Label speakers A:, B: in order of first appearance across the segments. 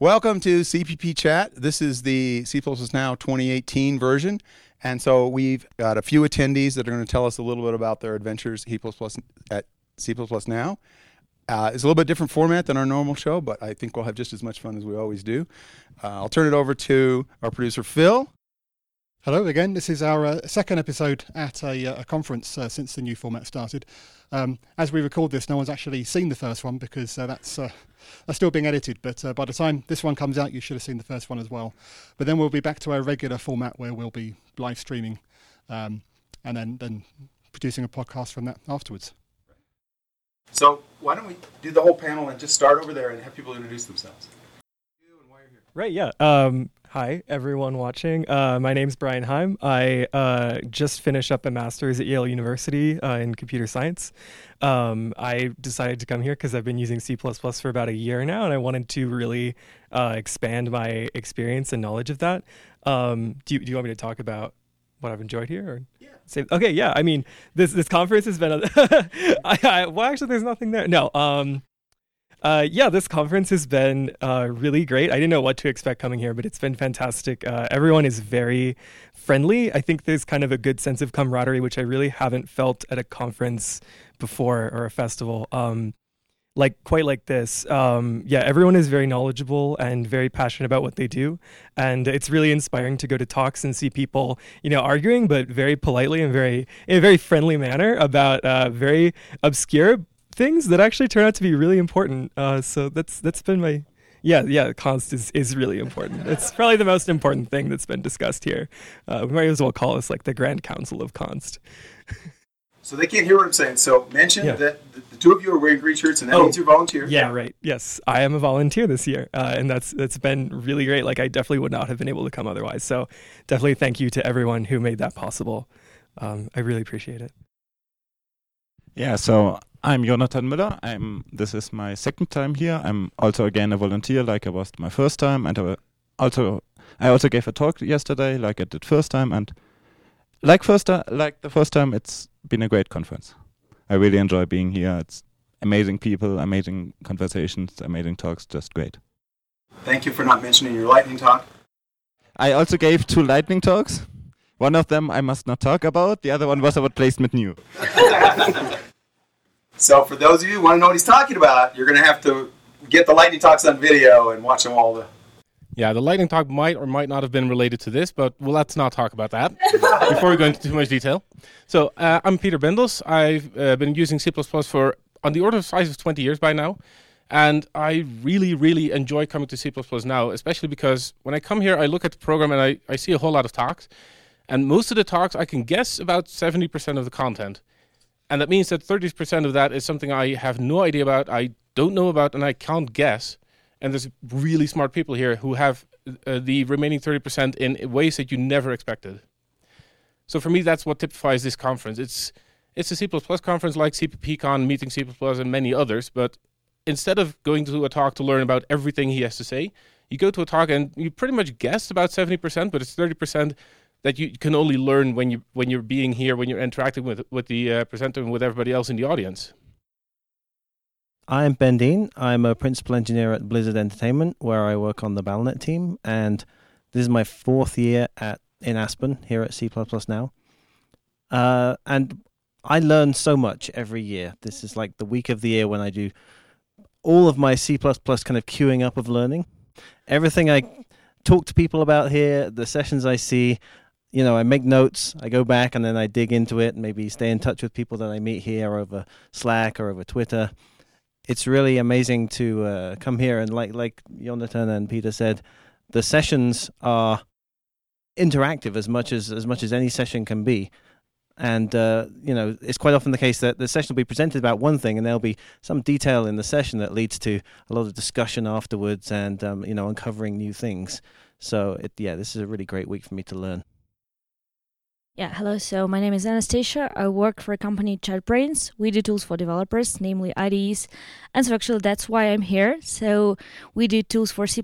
A: Welcome to CPP Chat. This is the C++ Now 2018 version. And so we've got a few attendees that are going to tell us a little bit about their adventures at C++ Now. Uh, it's a little bit different format than our normal show, but I think we'll have just as much fun as we always do. Uh, I'll turn it over to our producer, Phil.
B: Hello again. This is our uh, second episode at a, uh, a conference uh, since the new format started. Um, as we record this, no one's actually seen the first one because uh, that's uh, that's still being edited. But uh, by the time this one comes out, you should have seen the first one as well. But then we'll be back to our regular format where we'll be live streaming, um, and then then producing a podcast from that afterwards.
A: So why don't we do the whole panel and just start over there and have people introduce themselves?
C: Right. Yeah. Um, Hi, everyone watching. Uh, my name's Brian Heim. I uh, just finished up a master's at Yale University uh, in computer science. Um, I decided to come here because I've been using C for about a year now, and I wanted to really uh, expand my experience and knowledge of that. Um, do, you, do you want me to talk about what I've enjoyed here? Or?
A: Yeah.
C: Say, okay, yeah. I mean, this this conference has been. A I, I, well, actually, there's nothing there. No. Um, uh, yeah, this conference has been uh, really great. I didn't know what to expect coming here, but it's been fantastic. Uh, everyone is very friendly. I think there's kind of a good sense of camaraderie, which I really haven't felt at a conference before or a festival. Um, like quite like this. Um, yeah, everyone is very knowledgeable and very passionate about what they do, and it's really inspiring to go to talks and see people, you know, arguing but very politely and very in a very friendly manner about uh, very obscure things that actually turn out to be really important. Uh, so that's that's been my yeah yeah const is, is really important. It's probably the most important thing that's been discussed here. Uh, we might as well call this like the Grand Council of Const.
A: so they can't hear what I'm saying. So mention yeah. that the, the, two of you are wearing green shirts, and that oh, means you're volunteer.
C: Yeah, right. Yes, I am a volunteer this year, uh, and that's that's been really great. Like I definitely would not have been able to come otherwise. So definitely thank you to everyone who made that possible. Um, I really appreciate it.
D: Yeah, so I'm Jonathan Müller. I'm. This is my second time here. I'm also again a volunteer, like I was my first time, and I also I also gave a talk yesterday, like I did first time, and like first uh, like the first time, it's been a great conference. I really enjoy being here. It's amazing people, amazing conversations, amazing talks, just great.
A: Thank you for not mentioning your lightning talk.
D: I also gave two lightning talks. One of them I must not talk about. The other one was about placement new.
A: So for those of you who want to know what he's talking about, you're going to have to get the lightning talks on video and watch them all. The
E: yeah, the lightning talk might or might not have been related to this, but well, let's not talk about that before we go into too much detail. So uh, I'm Peter Bindels. I've uh, been using C++ for on the order of size of 20 years by now. And I really, really enjoy coming to C++ now, especially because when I come here, I look at the program and I, I see a whole lot of talks. And most of the talks, I can guess about 70% of the content. And that means that 30% of that is something I have no idea about, I don't know about, and I can't guess. And there's really smart people here who have uh, the remaining 30% in ways that you never expected. So for me, that's what typifies this conference. It's it's a C++ conference like CPPCon, Meeting C++, and many others. But instead of going to a talk to learn about everything he has to say, you go to a talk and you pretty much guess about 70%, but it's 30% that you can only learn when you when you're being here, when you're interacting with with the uh, presenter and with everybody else in the audience.
F: I'm Ben Deane. I'm a principal engineer at Blizzard Entertainment, where I work on the Battle.net team, and this is my fourth year at in Aspen here at C++ now. Uh, and I learn so much every year. This is like the week of the year when I do all of my C++ kind of queuing up of learning. Everything I talk to people about here, the sessions I see, you know, I make notes, I go back and then I dig into it, and maybe stay in touch with people that I meet here over Slack or over Twitter. It's really amazing to uh, come here and like like Jonathan and Peter said, the sessions are interactive as much as as much as any session can be. And uh, you know, it's quite often the case that the session will be presented about one thing, and there'll be some detail in the session that leads to a lot of discussion afterwards, and um, you know, uncovering new things. So, it, yeah, this is a really great week for me to learn.
G: Yeah, hello. So my name is Anastasia. I work for a company JetBrains. We do tools for developers, namely IDEs. And so actually that's why I'm here. So we do tools for C++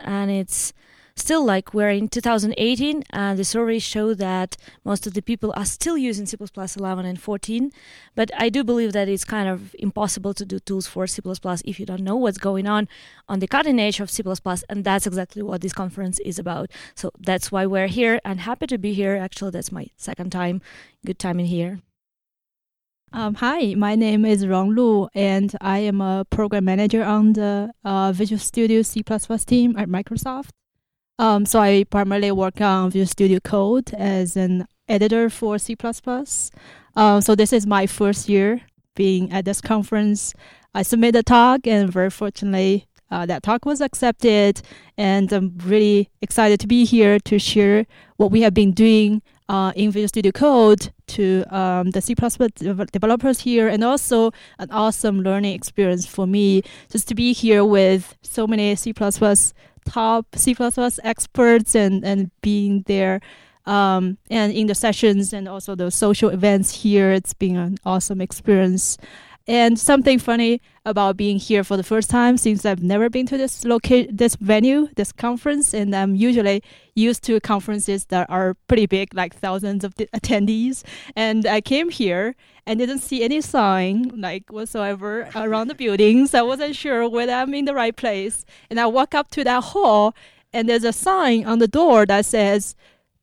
G: and it's still like we're in 2018 and the surveys show that most of the people are still using C++ 11 and 14 but I do believe that it's kind of impossible to do tools for C++ if you don't know what's going on on the cutting edge of C++ and that's exactly what this conference is about. So that's why we're here and happy to be here. Actually that's my second time. Good time in here.
H: Um, hi, my name is Rong Lu, and I am a program manager on the uh, Visual Studio C++ team at Microsoft. Um, so I primarily work on Visual Studio Code as an editor for C++. Um, so this is my first year being at this conference. I submitted a talk, and very fortunately, uh, that talk was accepted. And I'm really excited to be here to share what we have been doing uh, in Visual Studio Code to um, the C++ developers here, and also an awesome learning experience for me just to be here with so many C++ top C++ experts and, and being there. Um, and in the sessions and also the social events here, it's been an awesome experience. And something funny about being here for the first time, since I've never been to this loca- this venue, this conference, and I'm usually used to conferences that are pretty big, like thousands of attendees. And I came here and didn't see any sign, like whatsoever, around the buildings. I wasn't sure whether I'm in the right place. And I walk up to that hall, and there's a sign on the door that says,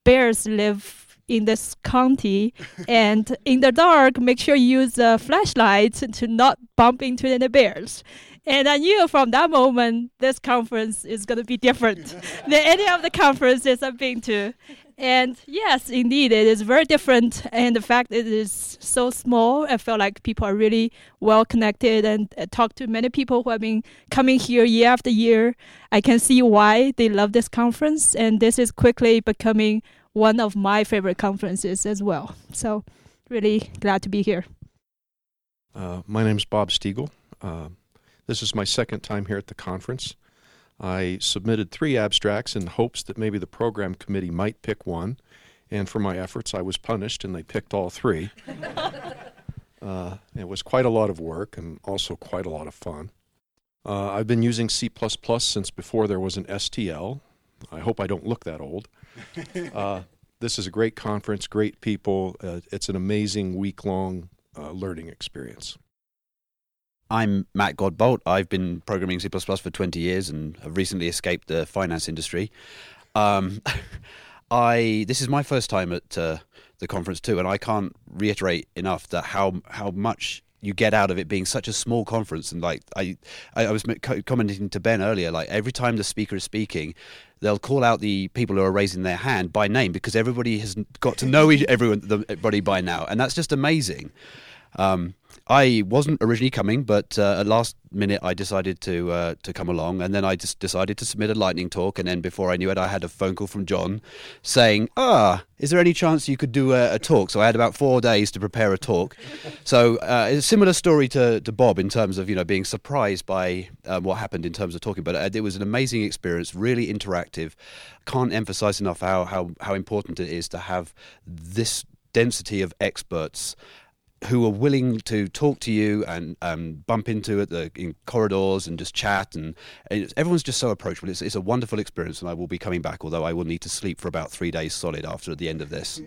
H: "Bears live in this county and in the dark make sure you use a flashlight to not bump into any bears and I knew from that moment this conference is going to be different than any of the conferences I've been to. And yes, indeed, it is very different. And the fact it is so small, I feel like people are really well connected and uh, talk to many people who have been coming here year after year. I can see why they love this conference. And this is quickly becoming one of my favorite conferences as well. So, really glad to be here.
I: Uh, my name is Bob Steagall. Uh, this is my second time here at the conference. I submitted three abstracts in hopes that maybe the program committee might pick one, and for my efforts, I was punished and they picked all three. uh, it was quite a lot of work and also quite a lot of fun. Uh, I've been using C since before there was an STL. I hope I don't look that old. Uh, this is a great conference, great people. Uh, it's an amazing week long uh, learning experience.
J: I'm Matt Godbolt. I've been programming C for 20 years and have recently escaped the finance industry. Um, I this is my first time at uh, the conference too, and I can't reiterate enough that how how much you get out of it being such a small conference. And like I, I was commenting to Ben earlier, like every time the speaker is speaking, they'll call out the people who are raising their hand by name because everybody has got to know everyone, everybody by now, and that's just amazing. Um, I wasn't originally coming, but uh, at last minute I decided to uh, to come along, and then I just decided to submit a lightning talk, and then before I knew it, I had a phone call from John saying, "Ah, is there any chance you could do a, a talk?" So I had about four days to prepare a talk. so uh, it's a similar story to, to Bob in terms of you know being surprised by um, what happened in terms of talking, but uh, it was an amazing experience, really interactive. Can't emphasize enough how how how important it is to have this density of experts who are willing to talk to you and um, bump into at the in corridors and just chat and, and everyone's just so approachable. It's, it's, a wonderful experience, and I will be coming back. Although I will need to sleep for about three days solid after the end of this.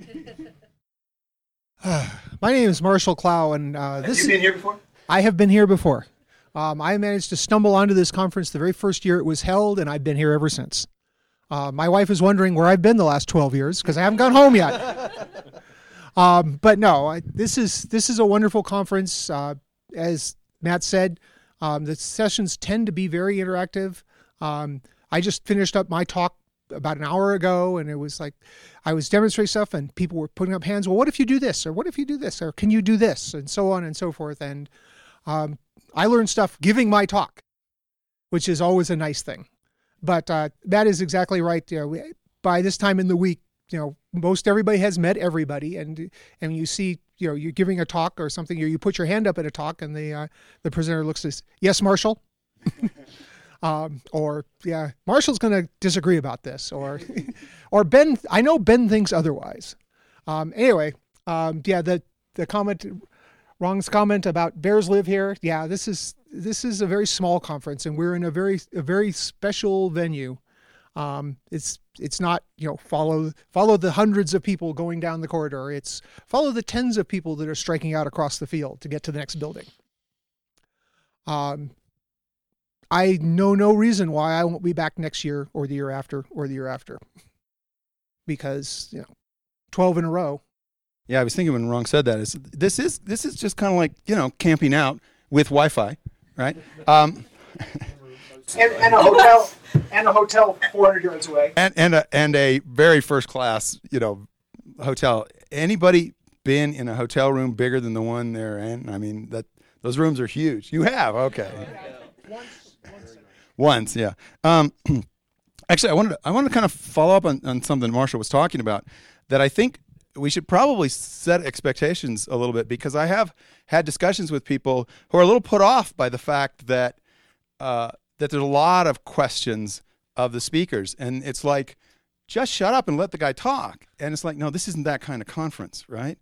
K: My name is Marshall Clow, and uh, this.
A: Have you been here before?
K: I have been here before. Um, I managed to stumble onto this conference the very first year it was held, and I've been here ever since. Uh, my wife is wondering where I've been the last 12 years because I haven't gone home yet. Um, but no, I, this is this is a wonderful conference. Uh, as Matt said, um, the sessions tend to be very interactive. Um, I just finished up my talk about an hour ago, and it was like I was demonstrating stuff, and people were putting up hands. Well, what if you do this, or what if you do this, or can you do this, and so on and so forth. And um, I learned stuff giving my talk, which is always a nice thing. But uh, that is exactly right. You know, by this time in the week, you know most everybody has met everybody and and you see you know you're giving a talk or something or you put your hand up at a talk and the uh, the presenter looks at yes marshall? Um, or yeah marshall's going to disagree about this or or ben i know ben thinks otherwise. Um, anyway um, yeah the the comment Rong's comment about bears live here. Yeah this is this is a very small conference and we're in a very a very special venue Um, it's it's not you know follow follow the hundreds of people going down the corridor. It's follow the tens of people that are striking out across the field to get to the next building. Um, I know no reason why I won't be back next year or the year after or the year after, because you know, twelve in a row.
A: Yeah, I was thinking when Rong said that is this is this is just kind of like you know camping out with Wi-Fi, right? Um,
K: and, and a hotel and a hotel 400 yards away.
A: and and a and a very first class, you know, hotel. Anybody been in a hotel room bigger than the one they're in? I mean, that those rooms are huge. You have, okay. Once, once once, yeah. Um, actually, I wanted to, I wanted to kind of follow up on, on something Marshall was talking about that I think we should probably set expectations a little bit because I have had discussions with people who are a little put off by the fact that uh, that there's a lot of questions of the speakers, and it's like just shut up and let the guy talk. And it's like, no, this isn't that kind of conference, right?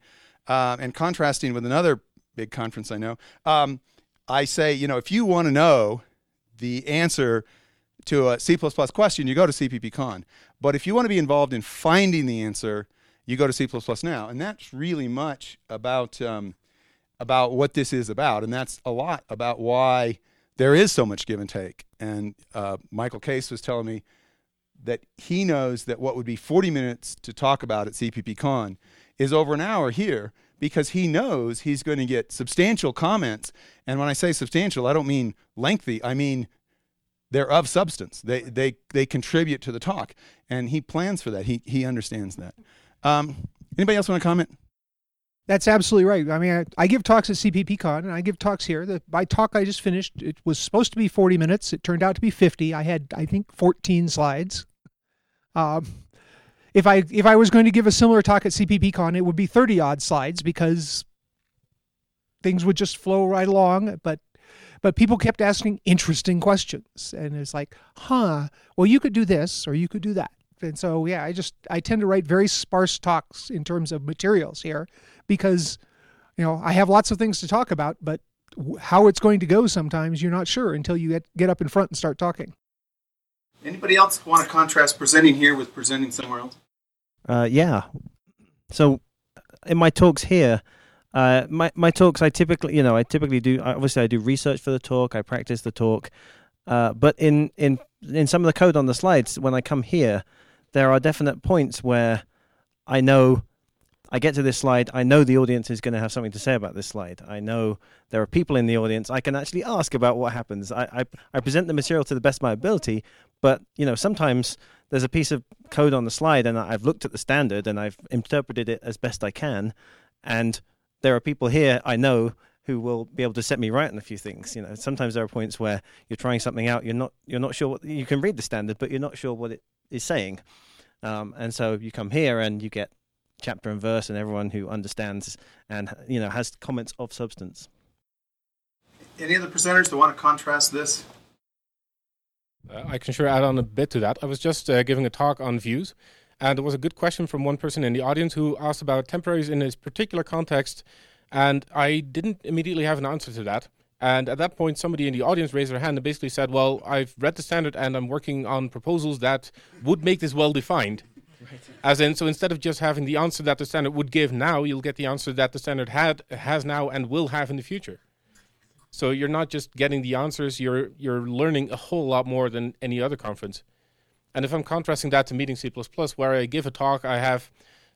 A: Um, and contrasting with another big conference I know, um, I say, you know, if you want to know the answer to a C++ question, you go to CppCon. But if you want to be involved in finding the answer, you go to C++ now. And that's really much about um, about what this is about, and that's a lot about why there is so much give and take. And uh, Michael Caisse was telling me that he knows that what would be 40 minutes to talk about at CppCon is over an hour here because he knows he's going to get substantial comments. And when I say substantial, I don't mean lengthy. I mean they're of substance. They they they contribute to the talk, and he plans for that. He he understands that. Um, anybody else want to comment?
K: That's absolutely right. I mean, I, I give talks at CppCon and I give talks here. The my talk I just finished, it was supposed to be 40 minutes. It turned out to be 50. I had, I think, 14 slides. Um, if I if I was going to give a similar talk at CppCon, it would be 30 odd slides because things would just flow right along. But but people kept asking interesting questions, and it's like, huh? Well, you could do this or you could do that. And so, yeah, I just I tend to write very sparse talks in terms of materials here because you know I have lots of things to talk about, but how it's going to go sometimes you're not sure until you get get up in front and start talking.
A: Anybody else want to contrast presenting here with presenting somewhere else?
F: Uh, yeah. So in my talks here, uh, my my talks I typically you know I typically do obviously I do research for the talk I practice the talk, uh, but in in in some of the code on the slides when I come here, there are definite points where I know I get to this slide, I know the audience is going to have something to say about this slide. I know there are people in the audience I can actually ask about what happens. I, I, I present the material to the best of my ability, but you know sometimes there's a piece of code on the slide and I've looked at the standard and I've interpreted it as best I can, and there are people here I know who will be able to set me right on a few things. You know, sometimes there are points where you're trying something out, you're not you're not sure what you can read the standard, but you're not sure what it is saying, um, and so you come here and you get chapter and verse and everyone who understands and you know has comments of substance.
A: Any other presenters that want to contrast this?
E: Uh, I can sure add on a bit to that. I was just uh, giving a talk on views, and there was a good question from one person in the audience who asked about temporaries in this particular context, and I didn't immediately have an answer to that. And at that point, somebody in the audience raised their hand and basically said, Well, I've read the standard and I'm working on proposals that would make this well defined. As in, so instead of just having the answer that the standard would give now, you'll get the answer that the standard had has now and will have in the future. So you're not just getting the answers; you're you're learning a whole lot more than any other conference. And if I'm contrasting that to Meeting C++, where I give a talk, I have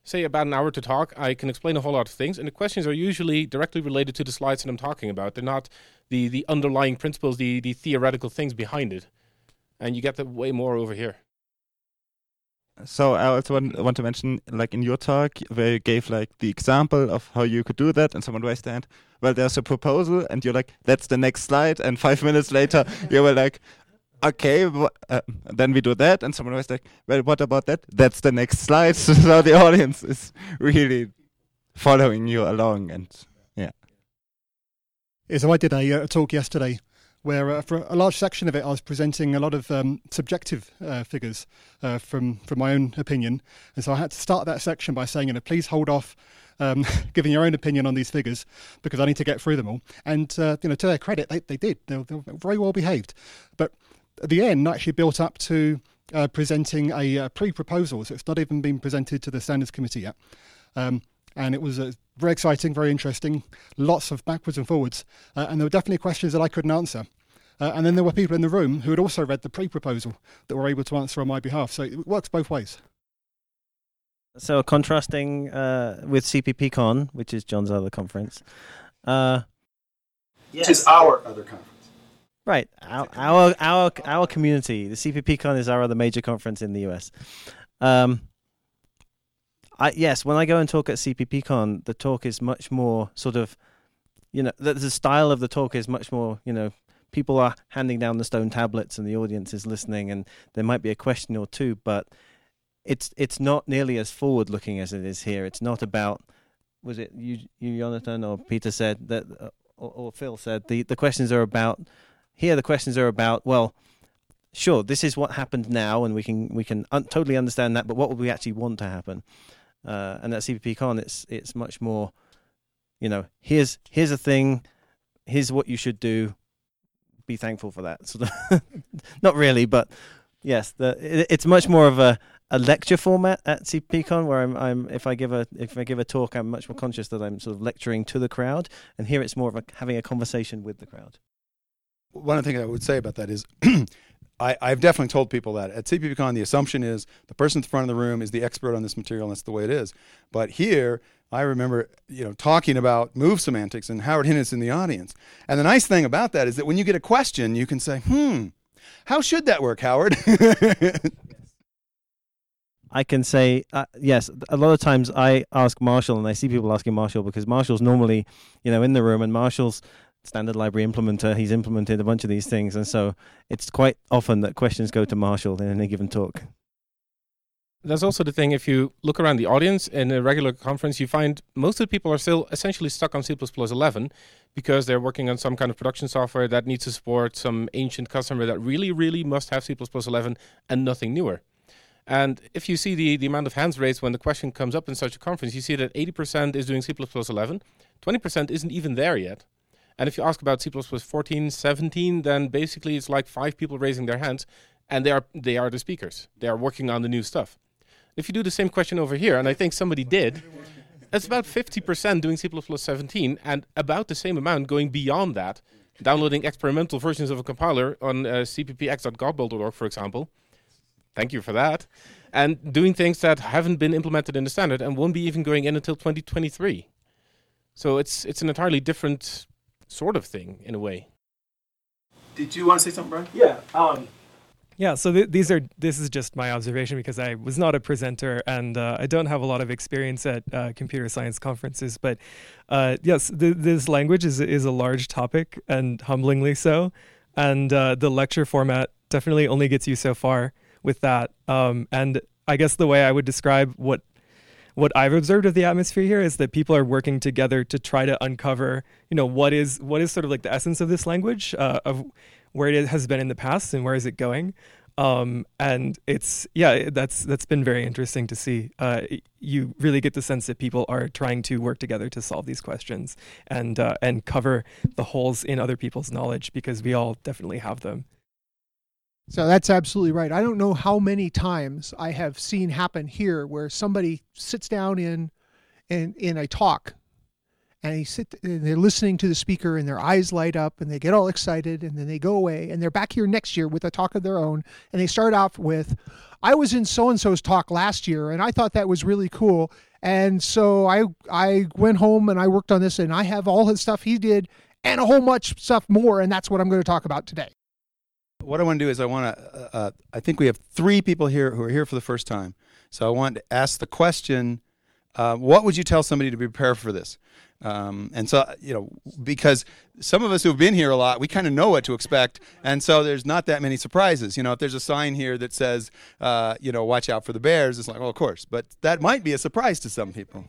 E: say about an hour to talk, I can explain a whole lot of things, and the questions are usually directly related to the slides that I'm talking about. They're not the the underlying principles, the the theoretical things behind it, and you get that way more over here.
D: So I also want, want to mention, like in your talk, where you gave like the example of how you could do that, and someone raised their hand. Well, there's a proposal, and you're like, "That's the next slide," and five minutes later, you were like, "Okay, uh, then we do that," and someone was like, "Well, what about that? That's the next slide." so the audience is really following you along, and yeah.
B: Yeah, so I did a, uh, talk yesterday where uh, for a large section of it I was presenting a lot of um, subjective uh, figures uh, from from my own opinion, and so I had to start that section by saying, you know, please hold off. Um, giving your own opinion on these figures because I need to get through them all. And uh, you know, to their credit, they, they did. They were, they were very well behaved. But at the end, actually built up to uh, presenting a uh, pre-proposal. So it's not even been presented to the standards committee yet. Um, and it was uh, very exciting, very interesting, lots of backwards and forwards. Uh, and there were definitely questions that I couldn't answer. Uh, and then there were people in the room who had also read the pre-proposal that were able to answer on my behalf. So it works both ways.
F: So contrasting uh, with CPPCon, which is John's other conference, uh,
A: Which is our other conference.
F: Right? Our, our our our community, the CPPCon is our other major conference in the US. Um, I yes, when I go and talk at CPPCon, the talk is much more sort of, you know, the, the style of the talk is much more, you know, people are handing down the stone tablets and the audience is listening, and there might be a question or two, but it's it's not nearly as forward looking as it is here. It's not about was it you you Jonathan or Peter said that or, or Phil said the the questions are about here the questions are about well sure this is what happened now and we can we can un- totally understand that but what would we actually want to happen uh, and at CPPCon it's it's much more you know here's here's a thing here's what you should do be thankful for that sort of not really but yes the it, it's much more of a a lecture format at CPCon where I'm, I'm if I give a if I give a talk I'm much more conscious that I'm sort of lecturing to the crowd and here it's more of a, having a conversation with the crowd.
A: One of the things I would say about that is I, I've definitely told people that at CPPCon the assumption is the person at the front of the room is the expert on this material and that's the way it is. But here I remember you know talking about move semantics and Howard Hinnant in the audience. And the nice thing about that is that when you get a question you can say, hmm, how should that work, Howard?
F: I can say uh, yes. A lot of times I ask Marshall, and I see people asking Marshall because Marshall's normally, you know, in the room, and Marshall's standard library implementer. He's implemented a bunch of these things, and so it's quite often that questions go to Marshall in any given talk.
E: That's also the thing. If you look around the audience in a regular conference, you find most of the people are still essentially stuck on C++ 11 because they're working on some kind of production software that needs to support some ancient customer that really, really must have C++ 11 and nothing newer. And if you see the, the amount of hands raised when the question comes up in such a conference, you see that 80% is doing C++ 11, 20% isn't even there yet. And if you ask about C++ 14, 17, then basically it's like five people raising their hands, and they are they are the speakers. They are working on the new stuff. If you do the same question over here, and I think somebody did, it's about 50% doing C++ 17, and about the same amount going beyond that, downloading experimental versions of a compiler on uh, cppx.godbolt.org, for example. Thank you for that. And doing things that haven't been implemented in the standard and won't be even going in until 2023. So it's it's an entirely different sort of thing in a way.
A: Did you want to say something, Brian?
C: Yeah. Um, yeah. So th- these are this is just my observation because I was not a presenter and uh, I don't have a lot of experience at uh, computer science conferences. But uh, yes, th- this language is is a large topic and humblingly so. And uh, the lecture format definitely only gets you so far with that. Um, and I guess the way I would describe what what I've observed of the atmosphere here is that people are working together to try to uncover, you know, what is what is sort of like the essence of this language, uh, of where it has been in the past and where is it going. Um, and it's yeah, that's that's been very interesting to see. Uh, you really get the sense that people are trying to work together to solve these questions and uh, and cover the holes in other people's knowledge because we all definitely have them.
K: So that's absolutely right. I don't know how many times I have seen happen here where somebody sits down in in in a talk and they sit and they're listening to the speaker and their eyes light up and they get all excited and then they go away and they're back here next year with a talk of their own and they start off with I was in so and so's talk last year and I thought that was really cool and so I I went home and I worked on this and I have all his stuff he did and a whole much stuff more and that's what I'm going to talk about today.
A: What I want to do is I want to. Uh, uh, I think we have three people here who are here for the first time. So I want to ask the question: uh, What would you tell somebody to prepare for this? Um, and so you know, because some of us who've been here a lot, we kind of know what to expect, and so there's not that many surprises. You know, if there's a sign here that says, uh, you know, watch out for the bears, it's like, well, of course, but that might be a surprise to some people.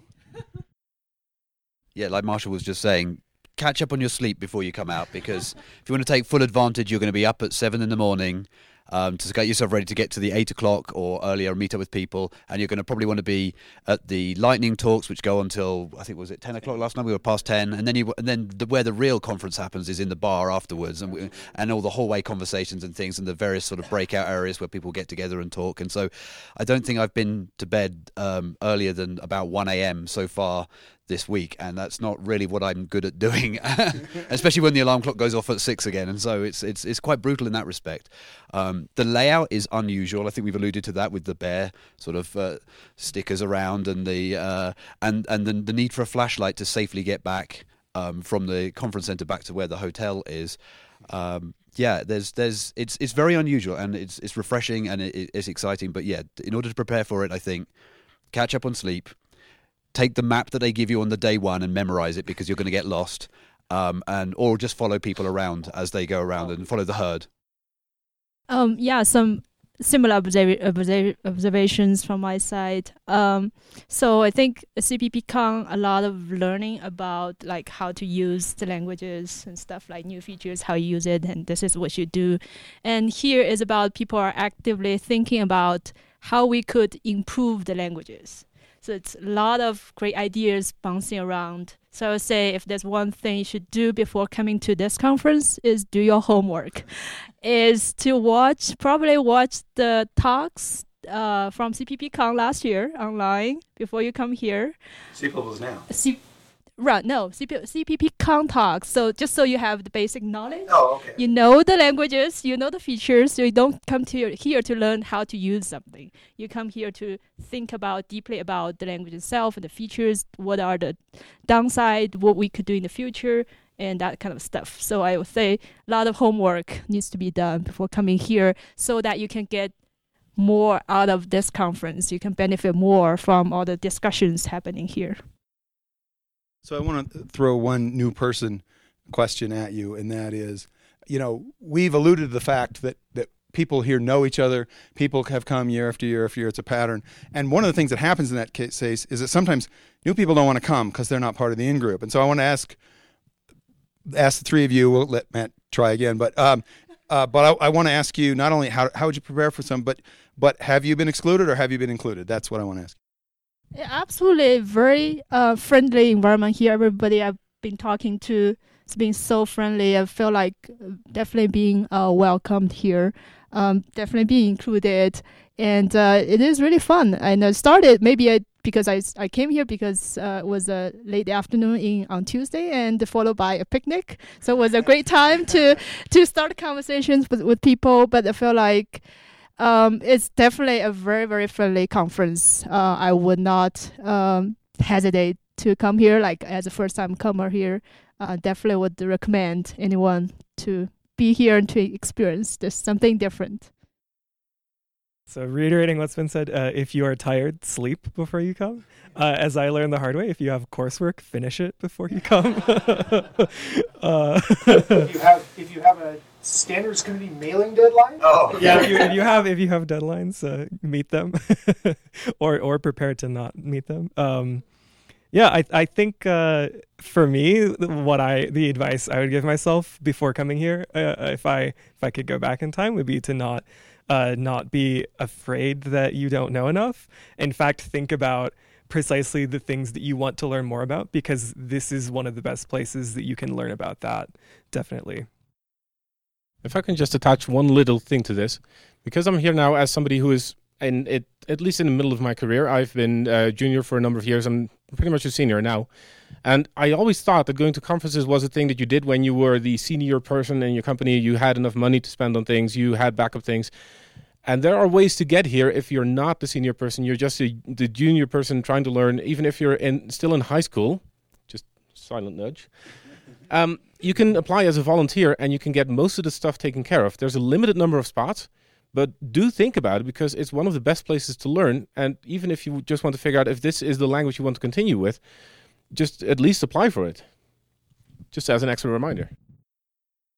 J: Yeah, like Marshall was just saying, catch up on your sleep before you come out because if you want to take full advantage, you're going to be up at seven in the morning. um, to get yourself ready to get to the eight o'clock or earlier meet up with people. And you're going to probably want to be at the lightning talks, which go until I think was it ten o'clock last night. We were past ten, and then you and then the, where the real conference happens is in the bar afterwards, and we, and all the hallway conversations and things, and the various sort of breakout areas where people get together and talk. And so, I don't think I've been to bed um, earlier than about one a.m. so far this week, and that's not really what I'm good at doing, especially when the alarm clock goes off at six again. And so it's it's it's quite brutal in that respect. Um, the layout is unusual. I think we've alluded to that with the bear sort of uh, stickers around and the uh, and and the, the need for a flashlight to safely get back um, from the conference center back to where the hotel is. Um, yeah, there's there's it's it's very unusual and it's it's refreshing and it, it's exciting. But yeah, in order to prepare for it, I think catch up on sleep take the map that they give you on the day one and memorize it because you're going to get lost, um, and or just follow people around as they go around and follow the herd.
H: Um, yeah, some similar observ- observ- observations from my side. Um, so I think CPPCon a lot of learning about like how to use the languages and stuff like new features, how you use it, and this is what you do. And here is about people are actively thinking about how we could improve the languages. So it's a lot of great ideas bouncing around. So I would say if there's one thing you should do before coming to this conference is do your homework, is to watch probably watch the talks uh, from CPPCon last year online before you come here.
A: C now.
H: C- Right, no, CP, CPP talk. So just so you have the basic knowledge.
A: Oh, okay.
H: You know the languages, you know the features. So you don't come to here to learn how to use something. You come here to think about deeply about the language itself and the features. What are the downside? What we could do in the future, and that kind of stuff. So I would say a lot of homework needs to be done before coming here, so that you can get more out of this conference. You can benefit more from all the discussions happening here.
A: So I want to throw one new person question at you, and that is, you know, we've alluded to the fact that that people here know each other. People have come year after year after year. It's a pattern. And one of the things that happens in that case is that sometimes new people don't want to come because they're not part of the in group. And so I want to ask ask the three of you. We'll let Matt try again, but um, uh, but I, I want to ask you not only how how would you prepare for some, but but have you been excluded or have you been included? That's what I want to ask.
H: Yeah, absolutely, very uh, friendly environment here. Everybody I've been talking to has been so friendly. I feel like uh, definitely being uh, welcomed here, um, definitely being included, and uh, it is really fun. And I started maybe I, because I, I came here because uh, it was a late afternoon in on Tuesday and followed by a picnic, so it was a great time to to start conversations with, with people. But I feel like um, it's definitely a very very friendly conference. Uh, I would not um, hesitate to come here, like as a first time comer here. Uh, definitely would recommend anyone to be here and to experience this something different.
C: So, reiterating what's been said, uh, if you are tired, sleep before you come. Uh, as I learned the hard way, if you have coursework, finish it before you come.
K: uh, if you have if you have a standards going to be mailing deadline.
A: Oh,
C: yeah. If you, if you have if you have deadlines, uh, meet them, or or prepare to not meet them. Um, yeah, I I think uh, for me, what I the advice I would give myself before coming here, uh, if I if I could go back in time, would be to not uh, not be afraid that you don't know enough. In fact, think about precisely the things that you want to learn more about because this is one of the best places that you can learn about that. Definitely.
E: If I can just attach one little thing to this, because I'm here now as somebody who is, in it, at least in the middle of my career, I've been a junior for a number of years. I'm pretty much a senior now. And I always thought that going to conferences was a thing that you did when you were the senior person in your company. You had enough money to spend on things, you had backup things. And there are ways to get here if you're not the senior person, you're just a, the junior person trying to learn, even if you're in, still in high school. Just silent nudge. Um, you can apply as a volunteer and you can get most of the stuff taken care of. There's a limited number of spots, but do think about it because it's one of the best places to learn. And even if you just want to figure out if this is the language you want to continue with, just at least apply for it, just as an extra reminder.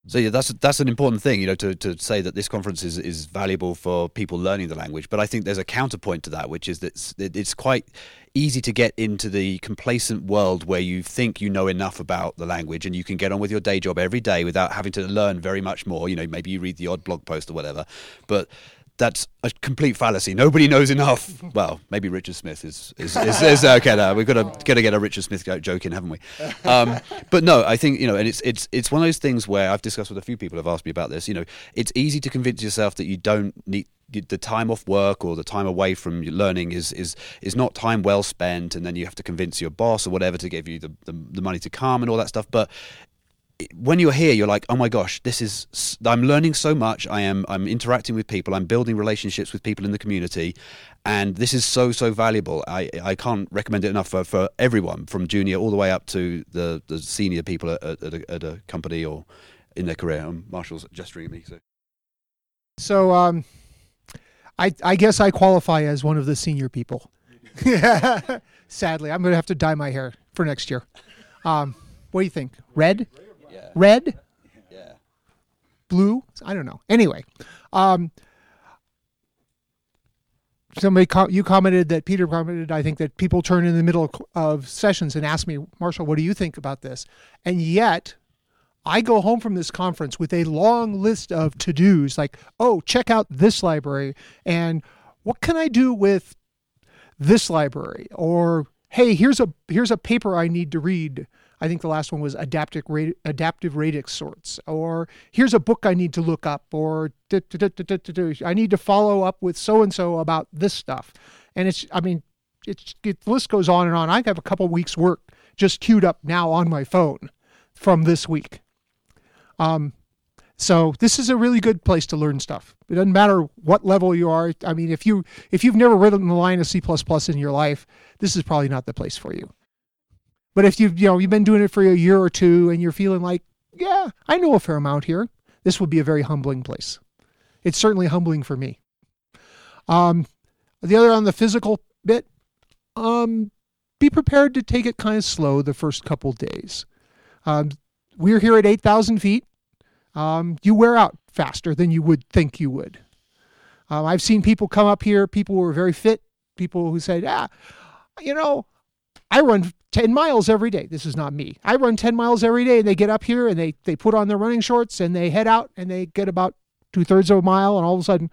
J: So yeah, that's that's an important thing, you know, to, to say that this conference is, is valuable for people learning the language. But I think there's a counterpoint to that, which is that it's, it's quite easy to get into the complacent world where you think you know enough about the language and you can get on with your day job every day without having to learn very much more. You know, maybe you read the odd blog post or whatever, but that's a complete fallacy. Nobody knows enough. Well, maybe Richard Smith is is, is, is okay. Now we've got to got to get a Richard Smith joke in, haven't we? Um, but no, I think you know, and it's it's it's one of those things where I've discussed with a few people who've asked me about this. You know, it's easy to convince yourself that you don't need the time off work or the time away from learning is is is not time well spent, and then you have to convince your boss or whatever to give you the, the, the money to come and all that stuff. But when you're here, you're like, oh my gosh, this is I'm learning so much. I am I'm interacting with people. I'm building relationships with people in the community, and this is so so valuable. I I can't recommend it enough for, for everyone from junior all the way up to the the senior people at, at, a, at a company or in their career. Um, Marshall's gesturing at me. So,
K: so um, I I guess I qualify as one of the senior people. Sadly, I'm going to have to dye my hair for next year. Um, what do you think? Red? Red?
J: Yeah.
K: Blue? I don't know. Anyway, um, somebody com- you commented that Peter commented. I think that people turn in the middle of sessions and ask me, Marshall, what do you think about this? And yet, I go home from this conference with a long list of to dos, like, oh, check out this library, and what can I do with this library, or hey, here's a here's a paper I need to read I think the last one was adaptive, adaptive radix sorts, or here's a book I need to look up, or I need to follow up with so and so about this stuff. And it's, I mean, it's, it, the list goes on and on. I have a couple weeks' work just queued up now on my phone from this week. Um, so this is a really good place to learn stuff. It doesn't matter what level you are. I mean, if you if you've never written the line of C++ in your life, this is probably not the place for you. But if you've you know you've been doing it for a year or two and you're feeling like, yeah, I know a fair amount here, this would be a very humbling place. It's certainly humbling for me. Um, the other on the physical bit, um, be prepared to take it kind of slow the first couple days. Um, we're here at 8,000 feet. Um, you wear out faster than you would think you would. Um, I've seen people come up here, people who are very fit, people who say, ah, you know, I run 10 miles every day. This is not me. I run 10 miles every day and they get up here and they, they put on their running shorts and they head out and they get about two thirds of a mile and all of a sudden,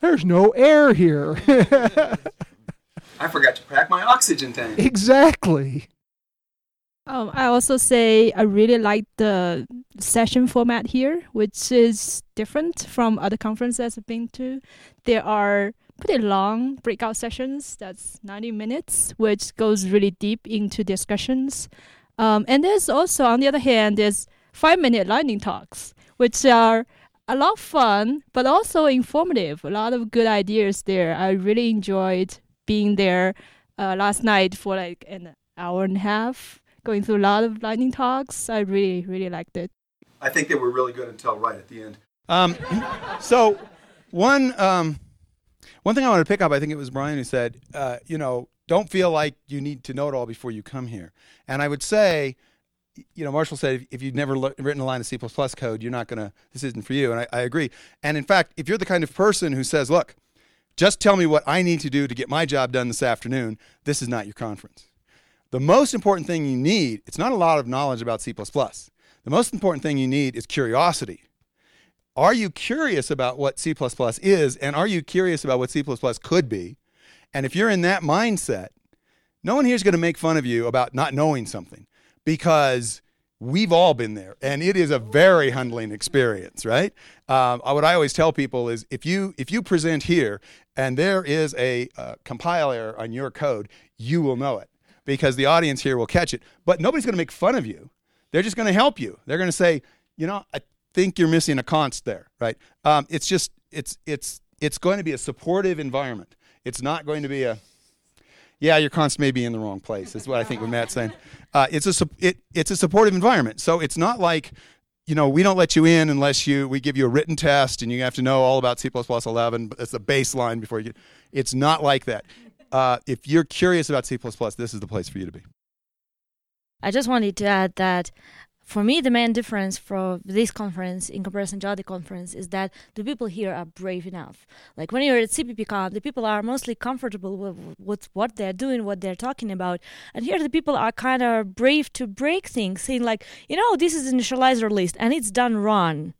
K: there's no air here.
A: I forgot to pack my oxygen tank.
K: Exactly.
H: Um, I also say I really like the session format here, which is different from other conferences I've been to. There are pretty long breakout sessions. That's 90 minutes, which goes really deep into discussions. Um, and there's also, on the other hand, there's five minute lightning talks, which are a lot of fun, but also informative. A lot of good ideas there. I really enjoyed being there uh, last night for like an hour and a half, going through a lot of lightning talks. I really, really liked it.
A: I think they were really good until right at the end. Um, so, one um, one thing I want to pick up, I think it was Brian who said, uh, you know, don't feel like you need to know it all before you come here. And I would say, you know, Marshall said if, you've never lo- written a line of C++ code, you're not going to, this isn't for you. And I, I agree. And in fact, if you're the kind of person who says, look, just tell me what I need to do to get my job done this afternoon, this is not your conference. The most important thing you need, it's not a lot of knowledge about C++. The most important thing you need is curiosity. Are you curious about what C is? And are you curious about what C could be? And if you're in that mindset, no one here is going to make fun of you about not knowing something because we've all been there and it is a very humbling experience right um, what i always tell people is if you if you present here and there is a uh, compile error on your code you will know it because the audience here will catch it but nobody's going to make fun of you they're just going to help you they're going to say you know think you're missing a const there, right? Um, it's just it's it's it's going to be a supportive environment. It's not going to be a yeah, your const may be in the wrong place. Is what I think what Matt's saying. Uh, it's a it, it's a supportive environment. So it's not like you know we don't let you in unless you we give you a written test and you have to know all about C++ 11. That's the baseline before you get. It's not like that. Uh, if you're curious about C++, this is the place for you to be.
G: I just wanted to add that for me, the main difference for this conference in comparison to other conference is that the people here are brave enough. Like when you're at CPPCon, the people are mostly comfortable with, with what they're doing, what they're talking about, and here the people are kind of brave to break things, saying like, you know, this is initializer list and it's done wrong.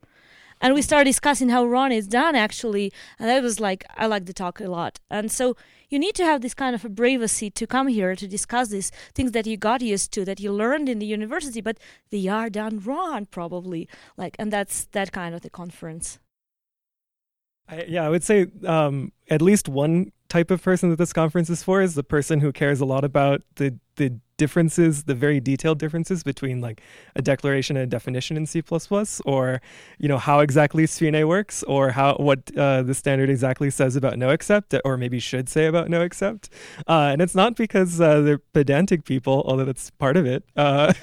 G: And we started discussing how Ron is done actually. And that was like i like the talk a lot. And so you need to have this kind of a bravery to come here to discuss these things that you got used to that you learned in the university but they are done wrong probably. Like and that's that kind of the conference.
C: I, yeah i would say um, at least one type of person that this conference is for is the person who cares a lot about the the differences, the very detailed differences between like a declaration and a definition in C++, or you know how exactly SFINAE works, or how what uh, the standard exactly says about noexcept, or maybe should say about noexcept. Uh, and it's not because uh, they're pedantic people, although that's part of it. Uh,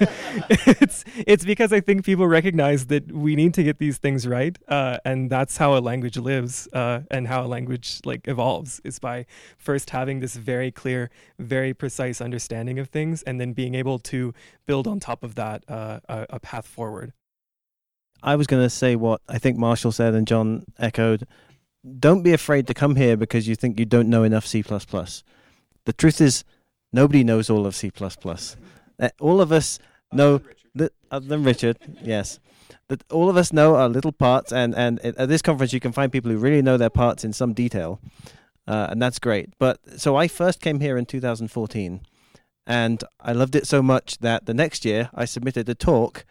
C: it's it's because I think people recognize that we need to get these things right, uh, and that's how a language lives uh, and how a language like evolves is by first having this very clear, very precise understanding of things and then being able to build on top of that uh, a, a path forward.
F: I was going to say what I think Marshall said and John echoed. Don't be afraid to come here because you think you don't know enough C++. The truth is, nobody knows all of C++. Uh, all of us know, that, other than Richard, yes, that all of us know our little parts. And, and at this conference, you can find people who really know their parts in some detail. Uh, and that's great. But so I first came here in 2014 and I loved it so much that the next year I submitted a talk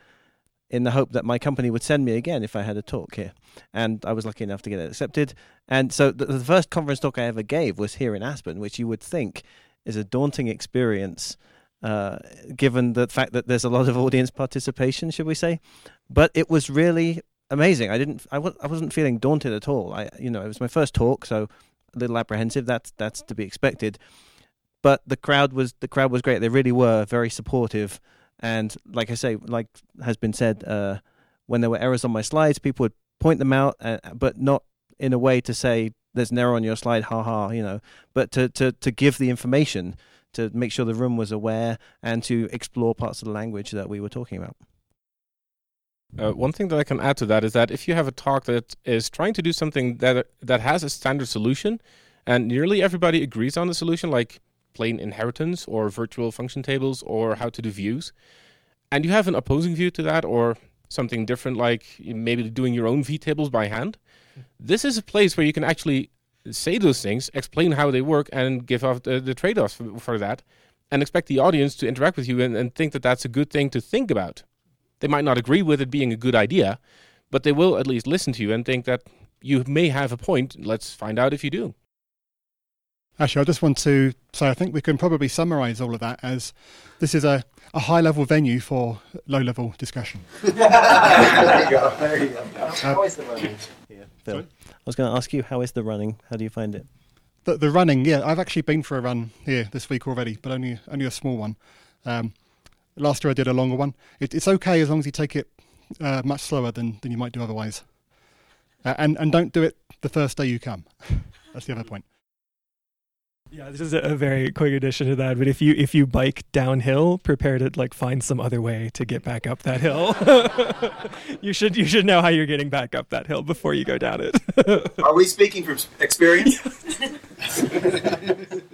F: in the hope that my company would send me again if I had a talk here. And I was lucky enough to get it accepted. And so the, the first conference talk I ever gave was here in Aspen, which you would think is a daunting experience. Uh, given the fact that there's a lot of audience participation, should we say? But it was really amazing. I didn't, I w- I wasn't feeling daunted at all. I, you know, it was my first talk, so a little apprehensive. That's that's to be expected but the crowd was the crowd was great. They really were very supportive, and like I say, like has been said, uh, when there were errors on my slides, people would point them out, uh, but not in a way to say there's an error on your slide, ha ha, you know, but to to to give the information to make sure the room was aware and to explore parts of the language that we were talking about.
E: Uh, one thing that I can add to that is that if you have a talk that is trying to do something that that has a standard solution, and nearly everybody agrees on the solution, like plain inheritance or virtual function tables or how to do views, and you have an opposing view to that or something different like maybe doing your own vtables by hand, this is a place where you can actually say those things, explain how they work, and give off the, the trade offs for, for, that, and expect the audience to interact with you and, and think that that's a good thing to think about. They might not agree with it being a good idea, but they will at least listen to you and think that you may have a point. Let's find out if you do.
B: Actually, I just want to say I think we can probably summarize all of that as this is a, a high level venue for low level discussion.
F: there you go. There you go. Uh, how is the running? Yeah, Phil. I was going to ask you, how is the running? How do you find it?
B: The, the running, yeah. I've actually been for a run here this week already, but only only a small one. Um, last year I did a longer one. It, it's okay as long as you take it uh, much slower than, than you might do otherwise. Uh, and, and don't do it the first day you come. That's the other point.
C: Yeah, this is a, very quick addition to that. But if you if you bike downhill, prepare to like find some other way to get back up that hill. you should you should know how you're getting back up that hill before you go down it.
A: Are we speaking from experience?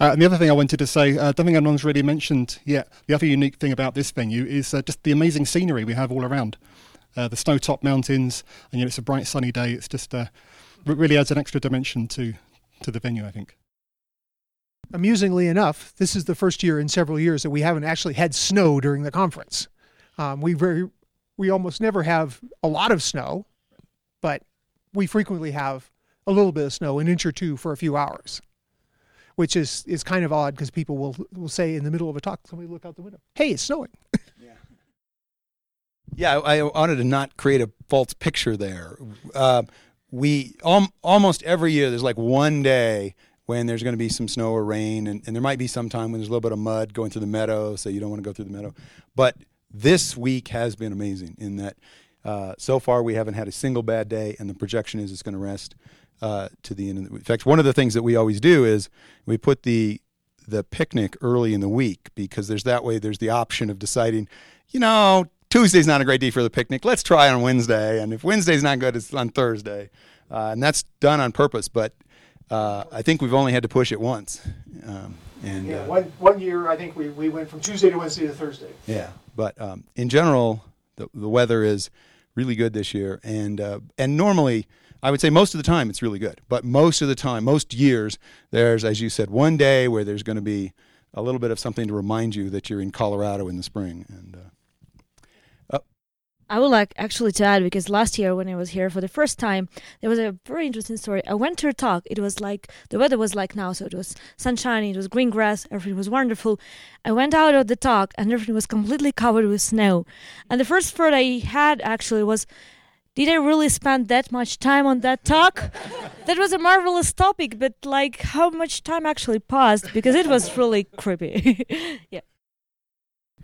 B: Uh, and the other thing I wanted to say, uh, I don't think anyone's really mentioned yet, the other unique thing about this venue is uh, just the amazing scenery we have all around. Uh, the snow-topped mountains, and you know, it's a bright sunny day. It's just uh, really adds an extra dimension to to the venue, I think.
K: Amusingly enough, this is the first year in several years that we haven't actually had snow during the conference. Um, we very, we almost never have a lot of snow, but we frequently have a little bit of snow, an inch or two for a few hours, which is is kind of odd because people will will say in the middle of a talk, somebody look out the window, hey, it's snowing.
A: yeah. Yeah, I wanted to not create a false picture there. Uh, we um, almost every year there's like one day when there's going to be some snow or rain, and, and there might be some time when there's a little bit of mud going through the meadow, so you don't want to go through the meadow. But this week has been amazing in that uh, so far we haven't had a single bad day, and the projection is it's going to rest uh, to the end. Of the, in fact, one of the things that we always do is we put the the picnic early in the week because there's that way there's the option of deciding, you know, Tuesday's not a great day for the picnic. Let's try on Wednesday, and if Wednesday's not good, it's on Thursday, uh, and that's done on purpose. But uh, I think we've only had to push it once, um, and
K: Yeah,
A: uh,
K: one, one year I think we, we went from Tuesday to Wednesday to Thursday.
A: yeah. But um, in general, the the weather is really good this year, and uh, and normally. I would say most of the time it's really good, but most of the time, most years, there's, as you said, one day where there's going to be a little bit of something to remind you that you're in Colorado in the spring. And uh,
G: I would like actually to add because last year when I was here for the first time, there was a very interesting story. I went to a talk. It was like the weather was like now, so it was sunshiny, it was green grass, everything was wonderful. I went out of the talk and everything was completely covered with snow. And the first thought I had actually was, did I really spend that much time on that talk? that was a marvelous topic, but like how much time actually passed because it was really creepy. yeah.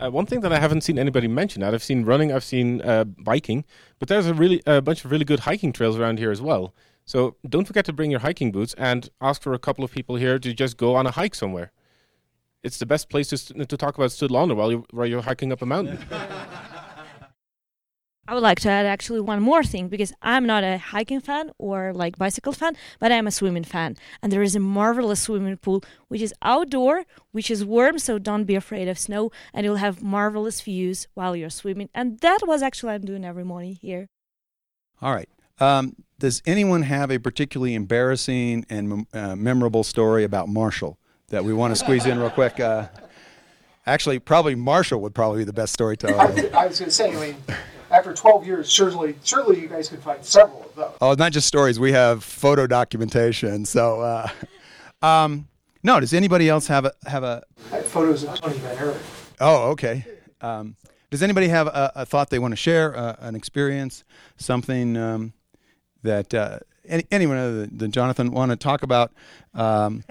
E: Uh, one thing that I haven't seen anybody mention that I've seen running, I've seen uh, biking, but there's a really a bunch of really good hiking trails around here as well. So don't forget to bring your hiking boots and ask for a couple of people here to just go on a hike somewhere. It's the best place to, to talk about std::launder while you while you're hiking up a mountain.
G: I would like to add actually one more thing because I'm not a hiking fan or like bicycle fan, but I'm a swimming fan. And there is a marvelous swimming pool which is outdoor, which is warm, so don't be afraid of snow, and you'll have marvelous views while you're swimming. And that was actually I'm doing every morning here.
A: all right. Um, does anyone have a particularly embarrassing and uh, memorable story about Marshall that we want to squeeze in real quick? Uh, actually, probably Marshall would probably be the best storyteller.
K: I, I was going to say, I mean, after 12 years, certainly, certainly you guys could find several of those.
A: Oh, not just stories. We have photo documentation. So, uh, um, no. Does anybody else have a have a?
K: I have photos of Tony Van Eerd.
A: Oh, okay. Um, does anybody have a, a thought they want to share, uh, an experience, something um, that uh, any, anyone other than, than Jonathan want to talk about? Um,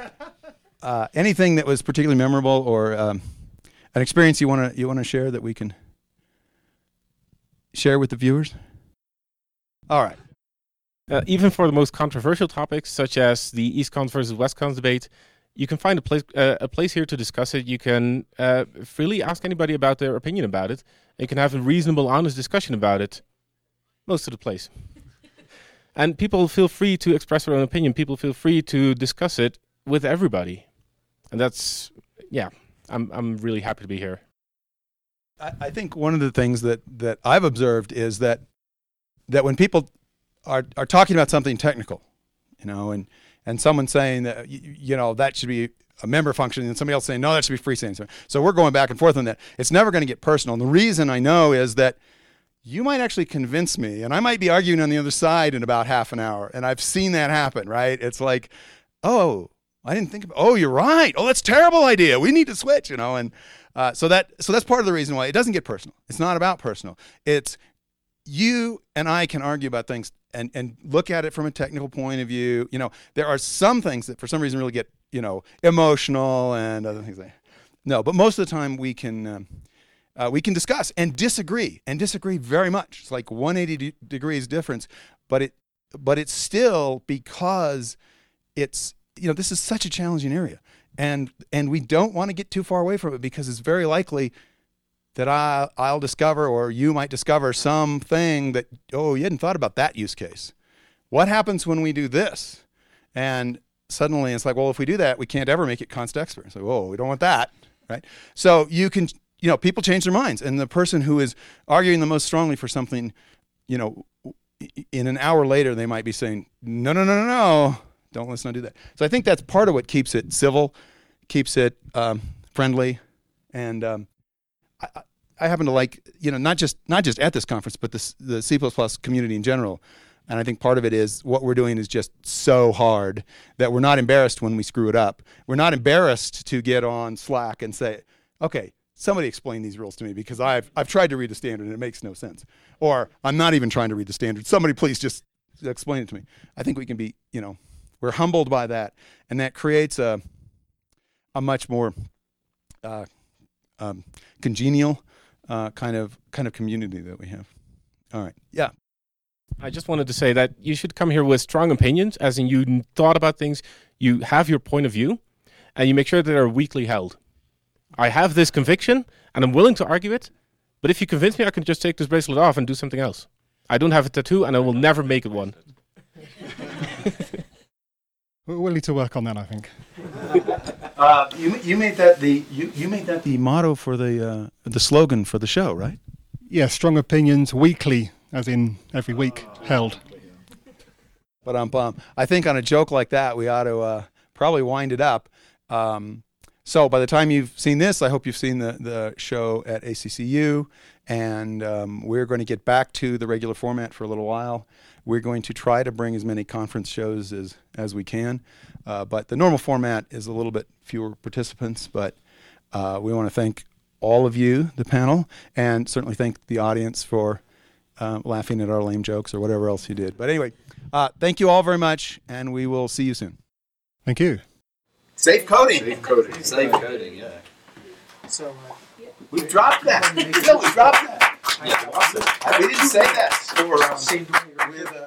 A: uh, anything that was particularly memorable or um, an experience you want to you want to share that we can share with the viewers? All right.
E: Uh, even for the most controversial topics, such as the East Const versus West Const debate, you can find a place uh, a place here to discuss it. You can uh, freely ask anybody about their opinion about it. And you can have a reasonable, honest discussion about it. Most of the place. and people feel free to express their own opinion. People feel free to discuss it with everybody. And that's, yeah, I'm I'm really happy to be here.
A: I, think one of the things that, that I've observed is that that when people are are talking about something technical, you know, and and someone saying that you, you know that should be a member function, and somebody else saying no, that should be freestanding. So, so we're going back and forth on that. It's never going to get personal. And the reason I know is that you might actually convince me, and I might be arguing on the other side in about half an hour. And I've seen that happen, right? It's like, oh, I didn't think about. Oh, you're right. Oh, that's a terrible idea. We need to switch, you know. And uh, so that so that's part of the reason why it doesn't get personal. It's not about personal. It's you and I can argue about things and and look at it from a technical point of view. You know, there are some things that for some reason really get you know emotional and other things like. No, but most of the time we can. Um, uh, we can discuss and disagree and disagree very much. It's like 180 de- degrees difference, but it but it's still because it's you know this is such a challenging area, and and we don't want to get too far away from it because it's very likely that I I'll discover or you might discover something that oh you hadn't thought about that use case. What happens when we do this? And suddenly it's like well if we do that we can't ever make it constexpr. So whoa we don't want that right? So you can you know, people change their minds, and the person who is arguing the most strongly for something, you know, in an hour later they might be saying, no, no, no, no, no, don't let's not do that. So I think that's part of what keeps it civil, keeps it um, friendly, and um, I, I happen to like, you know, not just not just at this conference, but the the C++ community in general. And I think part of it is what we're doing is just so hard that we're not embarrassed when we screw it up. We're not embarrassed to get on Slack and say, okay, somebody explain these rules to me because I've, I've tried to read the standard and it makes no sense. Or I'm not even trying to read the standard. Somebody please just explain it to me. I think we can be, you know, we're humbled by that. And that creates a, a much more uh, um, congenial uh, kind of kind of community that we have. All right. Yeah.
E: I just wanted to say that you should come here with strong opinions, as in you thought about things, you have your point of view, and you make sure that they're weakly held. I have this conviction, and I'm willing to argue it. But if you convince me, I can just take this bracelet off and do something else. I don't have a tattoo, and I will never make it one.
B: We're willing to work on that, I think.
A: Uh, you, you made that the you, you made that the motto for the uh, the slogan for the show, right?
B: Yeah, strong opinions weekly, as in every week, held.
A: But um, um, I think on a joke like that, we ought to uh, probably wind it up. Um, so by the time you've seen this, I hope you've seen the, the show at ACCU, and um, we're going to get back to the regular format for a little while. We're going to try to bring as many conference shows as, as we can, uh, but the normal format is a little bit fewer participants. But uh, we want to thank all of you, the panel, and certainly thank the audience for uh, laughing at our lame jokes or whatever else you did. But anyway, uh, thank you all very much, and we will see you soon.
B: Thank you.
L: Safe coding.
M: Safe coding.
L: Safe
M: coding, yeah.
K: So
L: We dropped that. no, we dropped that. Yeah, awesome. We didn't say that. Same with. Uh,